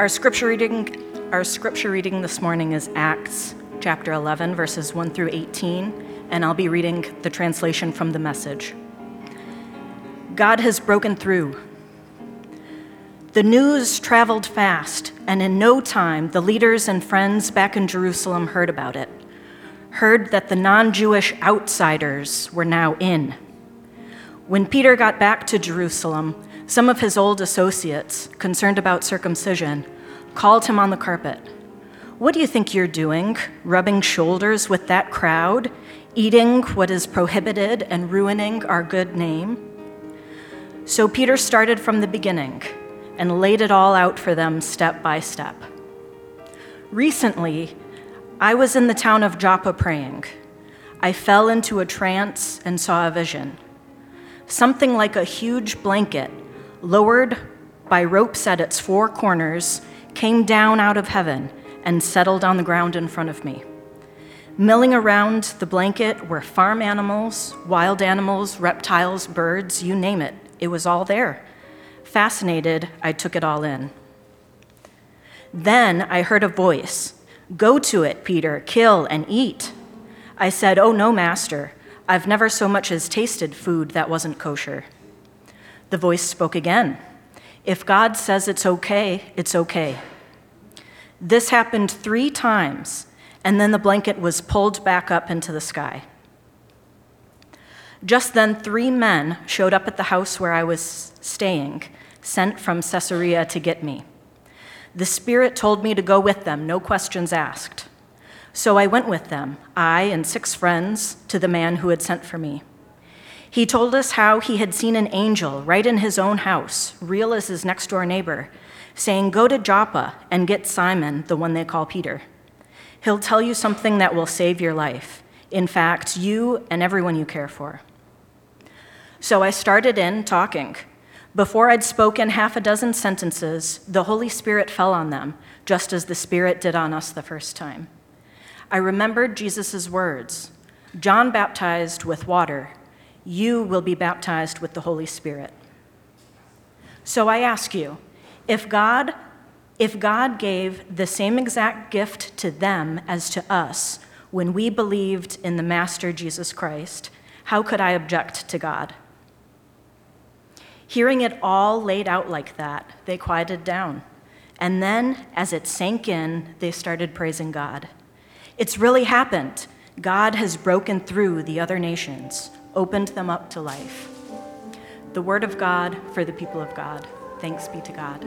Our scripture reading, our scripture reading this morning is Acts chapter 11 verses 1 through 18, and I'll be reading the translation from the message. God has broken through. The news traveled fast, and in no time the leaders and friends back in Jerusalem heard about it. Heard that the non-Jewish outsiders were now in. When Peter got back to Jerusalem, some of his old associates, concerned about circumcision, called him on the carpet. What do you think you're doing, rubbing shoulders with that crowd, eating what is prohibited and ruining our good name? So Peter started from the beginning and laid it all out for them step by step. Recently, I was in the town of Joppa praying. I fell into a trance and saw a vision. Something like a huge blanket lowered by ropes at its four corners, came down out of heaven and settled on the ground in front of me. Milling around the blanket were farm animals, wild animals, reptiles, birds, you name it. It was all there. Fascinated, I took it all in. Then I heard a voice Go to it, Peter, kill and eat. I said, Oh, no, Master. I've never so much as tasted food that wasn't kosher. The voice spoke again. If God says it's okay, it's okay. This happened three times, and then the blanket was pulled back up into the sky. Just then, three men showed up at the house where I was staying, sent from Caesarea to get me. The Spirit told me to go with them, no questions asked. So I went with them, I and six friends, to the man who had sent for me. He told us how he had seen an angel right in his own house, real as his next door neighbor, saying, Go to Joppa and get Simon, the one they call Peter. He'll tell you something that will save your life. In fact, you and everyone you care for. So I started in talking. Before I'd spoken half a dozen sentences, the Holy Spirit fell on them, just as the Spirit did on us the first time. I remembered Jesus' words John baptized with water you will be baptized with the Holy Spirit. So I ask you, if God if God gave the same exact gift to them as to us when we believed in the Master Jesus Christ, how could I object to God? Hearing it all laid out like that, they quieted down. And then, as it sank in, they started praising God. It's really happened. God has broken through the other nations opened them up to life. The Word of God for the people of God. Thanks be to God.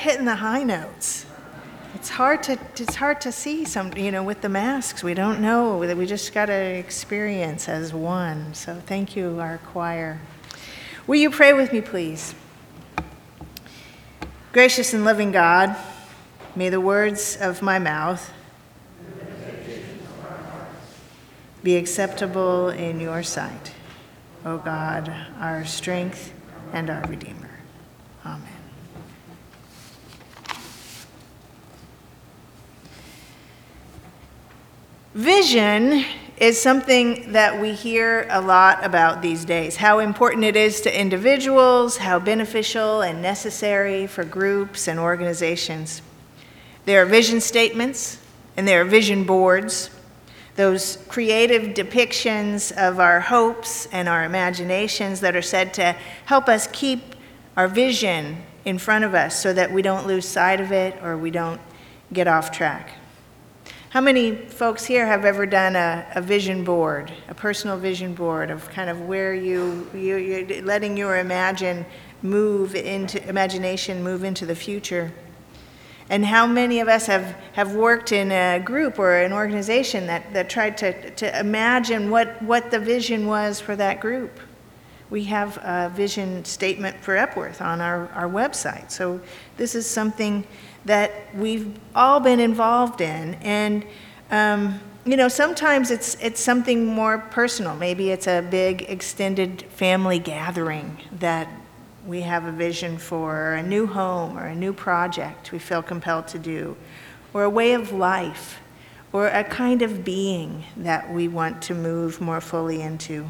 Hitting the high notes? It's hard to it's hard to see some you know with the masks we don't know that we just got to experience as one. So thank you our choir. Will you pray with me please? Gracious and loving God, may the words of my mouth be acceptable in your sight, O God, our strength and our redeemer. Amen. Vision is something that we hear a lot about these days how important it is to individuals, how beneficial and necessary for groups and organizations. There are vision statements and there are vision boards, those creative depictions of our hopes and our imaginations that are said to help us keep our vision in front of us so that we don't lose sight of it or we don't get off track. How many folks here have ever done a, a vision board, a personal vision board of kind of where you, you you're letting your imagine move into imagination move into the future? And how many of us have, have worked in a group or an organization that, that tried to, to imagine what, what the vision was for that group? We have a vision statement for Epworth on our, our website. So this is something that we've all been involved in. And, um, you know, sometimes it's, it's something more personal. Maybe it's a big extended family gathering that we have a vision for, or a new home, or a new project we feel compelled to do, or a way of life, or a kind of being that we want to move more fully into.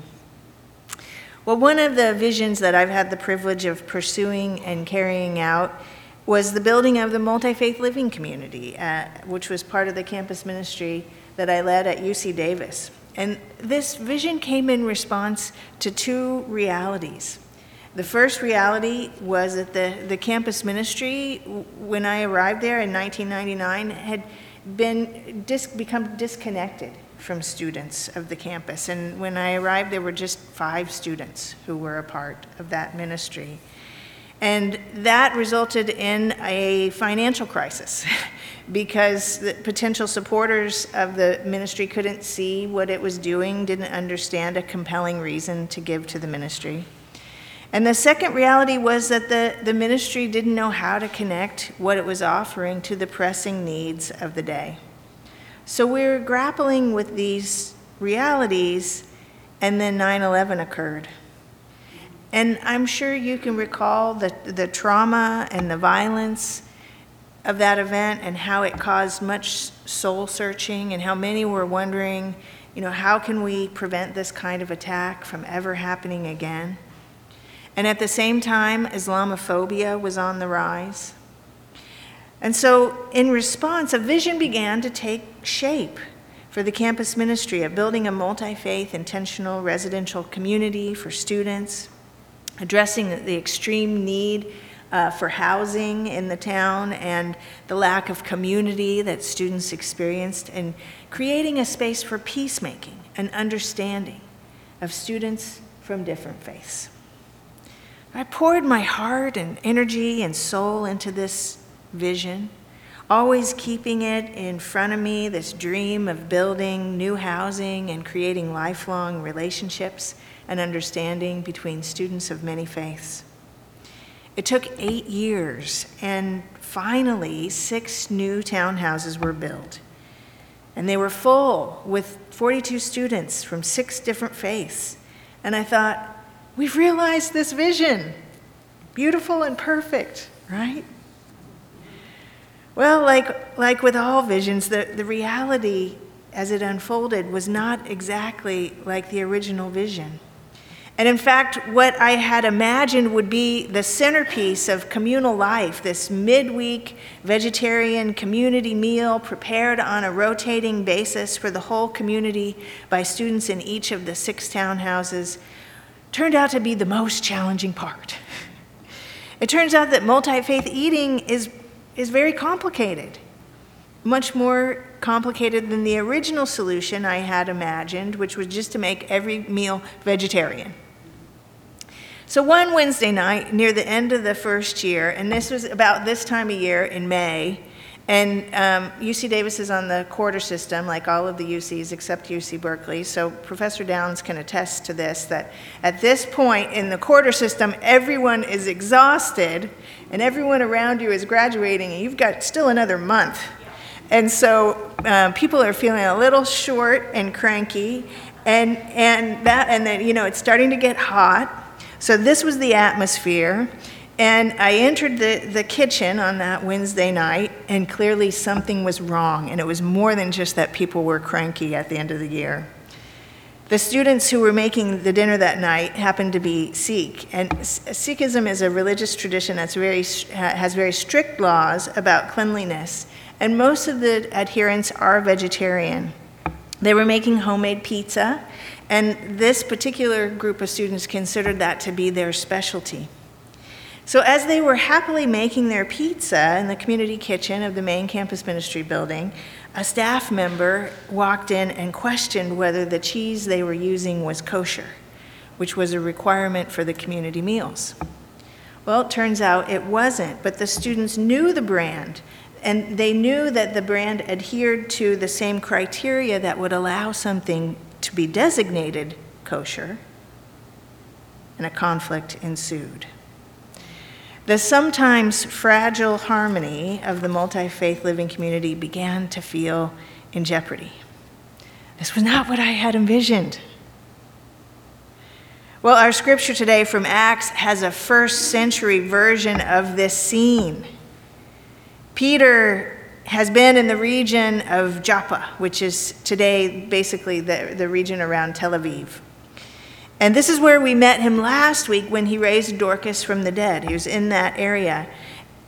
Well, one of the visions that I've had the privilege of pursuing and carrying out was the building of the multi faith living community, uh, which was part of the campus ministry that I led at UC Davis. And this vision came in response to two realities. The first reality was that the, the campus ministry, when I arrived there in 1999, had been dis- become disconnected from students of the campus. And when I arrived, there were just five students who were a part of that ministry. And that resulted in a financial crisis because the potential supporters of the ministry couldn't see what it was doing, didn't understand a compelling reason to give to the ministry. And the second reality was that the, the ministry didn't know how to connect what it was offering to the pressing needs of the day. So we we're grappling with these realities, and then 9 11 occurred. And I'm sure you can recall the, the trauma and the violence of that event and how it caused much soul searching and how many were wondering, you know, how can we prevent this kind of attack from ever happening again? And at the same time, Islamophobia was on the rise. And so, in response, a vision began to take shape for the campus ministry of building a multi faith intentional residential community for students addressing the extreme need uh, for housing in the town and the lack of community that students experienced, and creating a space for peacemaking and understanding of students from different faiths. I poured my heart and energy and soul into this vision, always keeping it in front of me this dream of building new housing and creating lifelong relationships and understanding between students of many faiths. It took eight years, and finally, six new townhouses were built. And they were full with 42 students from six different faiths. And I thought, we've realized this vision. Beautiful and perfect, right? Well, like, like with all visions, the, the reality as it unfolded was not exactly like the original vision. And in fact, what I had imagined would be the centerpiece of communal life this midweek vegetarian community meal prepared on a rotating basis for the whole community by students in each of the six townhouses turned out to be the most challenging part. It turns out that multi faith eating is, is very complicated, much more complicated than the original solution I had imagined, which was just to make every meal vegetarian. So, one Wednesday night near the end of the first year, and this was about this time of year in May, and um, UC Davis is on the quarter system, like all of the UCs except UC Berkeley. So Professor Downs can attest to this that at this point in the quarter system, everyone is exhausted and everyone around you is graduating, and you've got still another month. And so um, people are feeling a little short and cranky, and, and that, and then, you know, it's starting to get hot. So this was the atmosphere. And I entered the, the kitchen on that Wednesday night, and clearly something was wrong. And it was more than just that people were cranky at the end of the year. The students who were making the dinner that night happened to be Sikh. And Sikhism is a religious tradition that very, has very strict laws about cleanliness. And most of the adherents are vegetarian. They were making homemade pizza, and this particular group of students considered that to be their specialty. So, as they were happily making their pizza in the community kitchen of the main campus ministry building, a staff member walked in and questioned whether the cheese they were using was kosher, which was a requirement for the community meals. Well, it turns out it wasn't, but the students knew the brand, and they knew that the brand adhered to the same criteria that would allow something to be designated kosher, and a conflict ensued. The sometimes fragile harmony of the multi faith living community began to feel in jeopardy. This was not what I had envisioned. Well, our scripture today from Acts has a first century version of this scene. Peter has been in the region of Joppa, which is today basically the, the region around Tel Aviv. And this is where we met him last week when he raised Dorcas from the dead. He was in that area.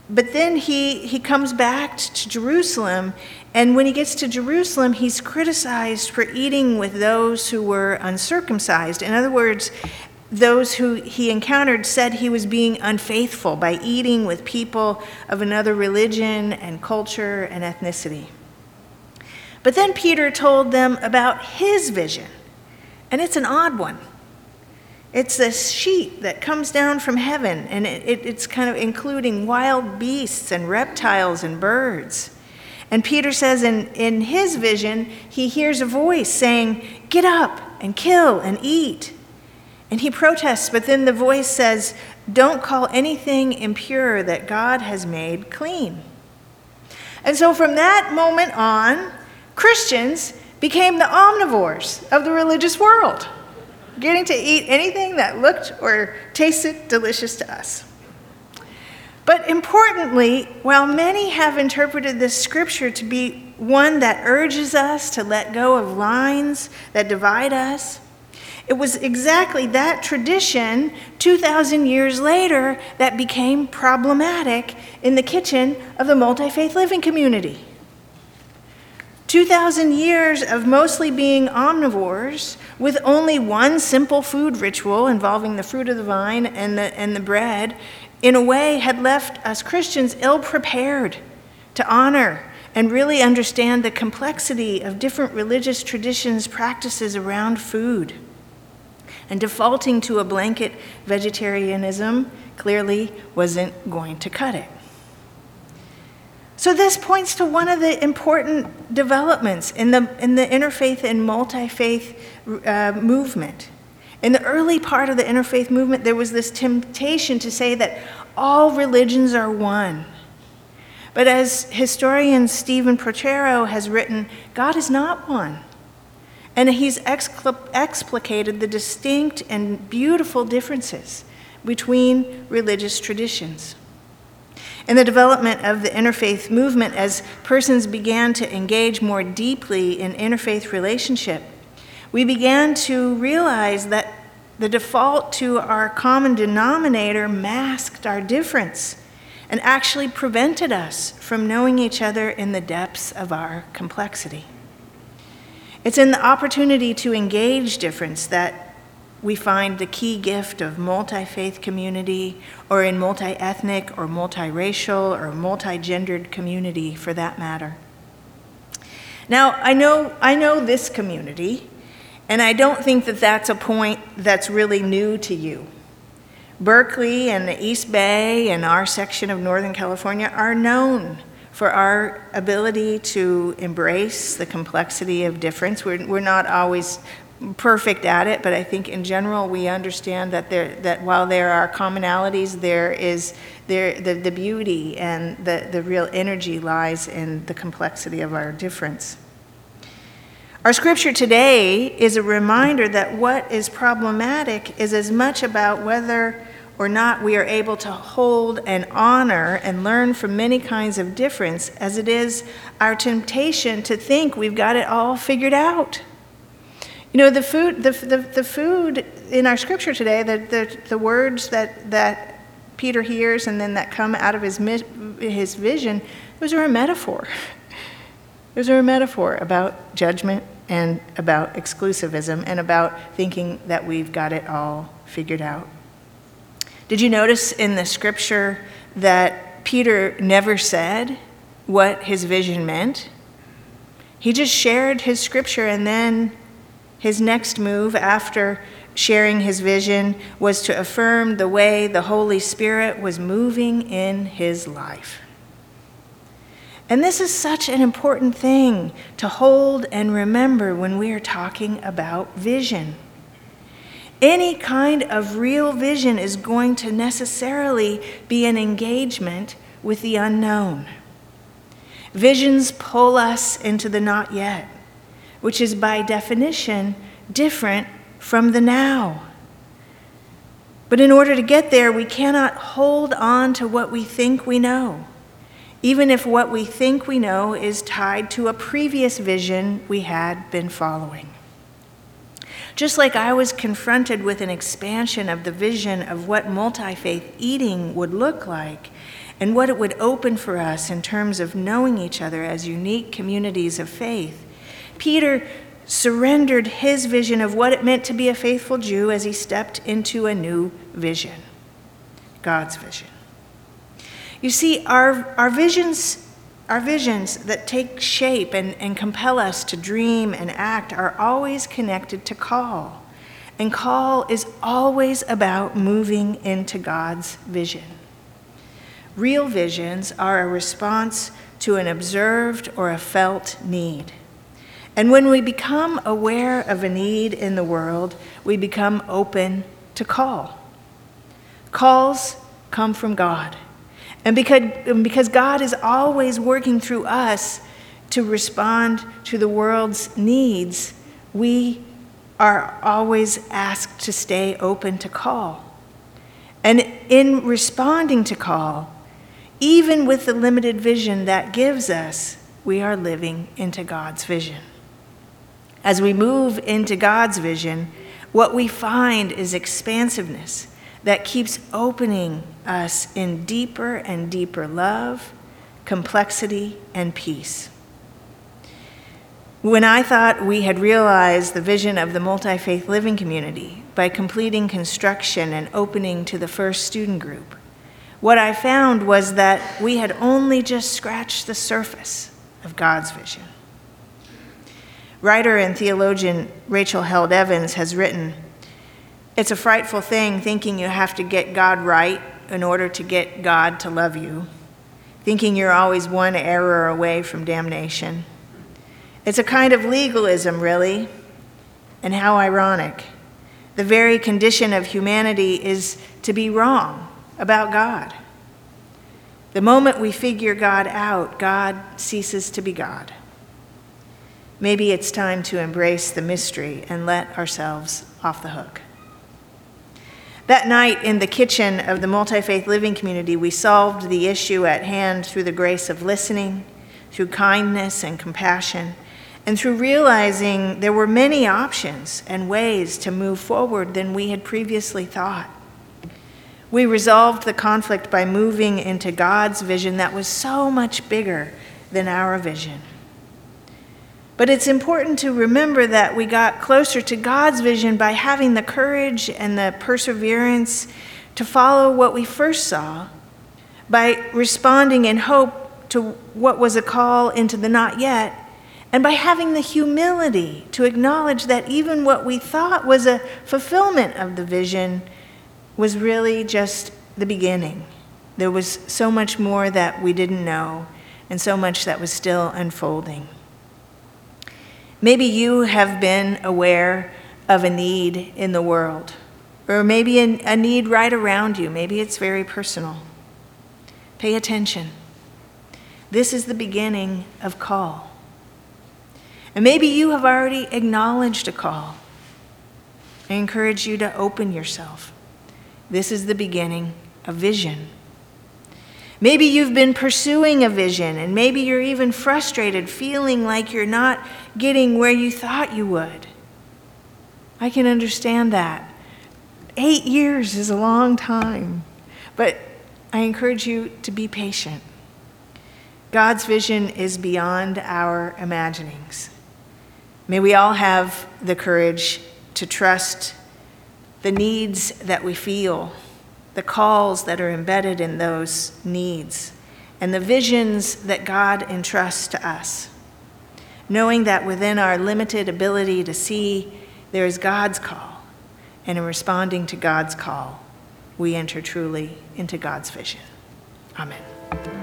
But then he, he comes back to Jerusalem, and when he gets to Jerusalem, he's criticized for eating with those who were uncircumcised. In other words, those who he encountered said he was being unfaithful by eating with people of another religion and culture and ethnicity. But then Peter told them about his vision, and it's an odd one. It's this sheet that comes down from heaven, and it, it, it's kind of including wild beasts and reptiles and birds. And Peter says in, in his vision, he hears a voice saying, Get up and kill and eat. And he protests, but then the voice says, Don't call anything impure that God has made clean. And so from that moment on, Christians became the omnivores of the religious world getting to eat anything that looked or tasted delicious to us. But importantly, while many have interpreted this scripture to be one that urges us to let go of lines that divide us, it was exactly that tradition 2,000 years later that became problematic in the kitchen of the multi faith living community. 2,000 years of mostly being omnivores with only one simple food ritual involving the fruit of the vine and the, and the bread, in a way, had left us Christians ill prepared to honor and really understand the complexity of different religious traditions, practices around food. And defaulting to a blanket vegetarianism clearly wasn't going to cut it. So, this points to one of the important developments in the, in the interfaith and multi faith uh, movement. In the early part of the interfaith movement, there was this temptation to say that all religions are one. But as historian Stephen Prothero has written, God is not one. And he's explicated the distinct and beautiful differences between religious traditions. In the development of the interfaith movement, as persons began to engage more deeply in interfaith relationship, we began to realize that the default to our common denominator masked our difference and actually prevented us from knowing each other in the depths of our complexity. It's in the opportunity to engage difference that we find the key gift of multi faith community, or in multi ethnic, or multiracial, or multi gendered community for that matter. Now, I know, I know this community, and I don't think that that's a point that's really new to you. Berkeley and the East Bay and our section of Northern California are known for our ability to embrace the complexity of difference. We're, we're not always perfect at it, but I think in general we understand that there that while there are commonalities, there is there the, the beauty and the, the real energy lies in the complexity of our difference. Our scripture today is a reminder that what is problematic is as much about whether or not we are able to hold and honor and learn from many kinds of difference as it is our temptation to think we've got it all figured out. You know, the food, the, the, the food in our scripture today, the, the, the words that, that Peter hears and then that come out of his, his vision, those are a metaphor. Those are a metaphor about judgment and about exclusivism and about thinking that we've got it all figured out. Did you notice in the scripture that Peter never said what his vision meant? He just shared his scripture and then his next move after sharing his vision was to affirm the way the Holy Spirit was moving in his life. And this is such an important thing to hold and remember when we are talking about vision. Any kind of real vision is going to necessarily be an engagement with the unknown. Visions pull us into the not yet which is by definition different from the now. But in order to get there, we cannot hold on to what we think we know, even if what we think we know is tied to a previous vision we had been following. Just like I was confronted with an expansion of the vision of what multi faith eating would look like and what it would open for us in terms of knowing each other as unique communities of faith, Peter surrendered his vision of what it meant to be a faithful Jew as he stepped into a new vision God's vision. You see, our, our visions. Our visions that take shape and, and compel us to dream and act are always connected to call. And call is always about moving into God's vision. Real visions are a response to an observed or a felt need. And when we become aware of a need in the world, we become open to call. Calls come from God. And because, because God is always working through us to respond to the world's needs, we are always asked to stay open to call. And in responding to call, even with the limited vision that gives us, we are living into God's vision. As we move into God's vision, what we find is expansiveness that keeps opening us in deeper and deeper love, complexity, and peace. When I thought we had realized the vision of the multi faith living community by completing construction and opening to the first student group, what I found was that we had only just scratched the surface of God's vision. Writer and theologian Rachel Held Evans has written It's a frightful thing thinking you have to get God right in order to get God to love you, thinking you're always one error away from damnation. It's a kind of legalism, really, and how ironic. The very condition of humanity is to be wrong about God. The moment we figure God out, God ceases to be God. Maybe it's time to embrace the mystery and let ourselves off the hook. That night in the kitchen of the multi faith living community, we solved the issue at hand through the grace of listening, through kindness and compassion, and through realizing there were many options and ways to move forward than we had previously thought. We resolved the conflict by moving into God's vision that was so much bigger than our vision. But it's important to remember that we got closer to God's vision by having the courage and the perseverance to follow what we first saw, by responding in hope to what was a call into the not yet, and by having the humility to acknowledge that even what we thought was a fulfillment of the vision was really just the beginning. There was so much more that we didn't know, and so much that was still unfolding. Maybe you have been aware of a need in the world, or maybe a need right around you. Maybe it's very personal. Pay attention. This is the beginning of call. And maybe you have already acknowledged a call. I encourage you to open yourself. This is the beginning of vision. Maybe you've been pursuing a vision, and maybe you're even frustrated, feeling like you're not getting where you thought you would. I can understand that. Eight years is a long time, but I encourage you to be patient. God's vision is beyond our imaginings. May we all have the courage to trust the needs that we feel, the calls that are embedded in those needs, and the visions that God entrusts to us. Knowing that within our limited ability to see, there is God's call, and in responding to God's call, we enter truly into God's vision. Amen.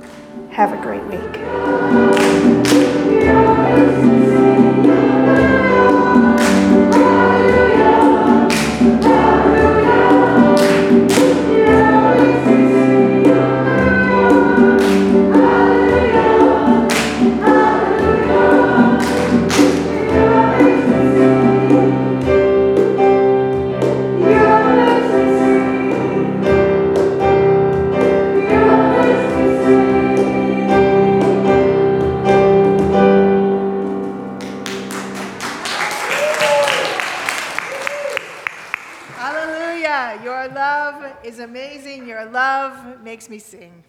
Have a great week. makes me sing.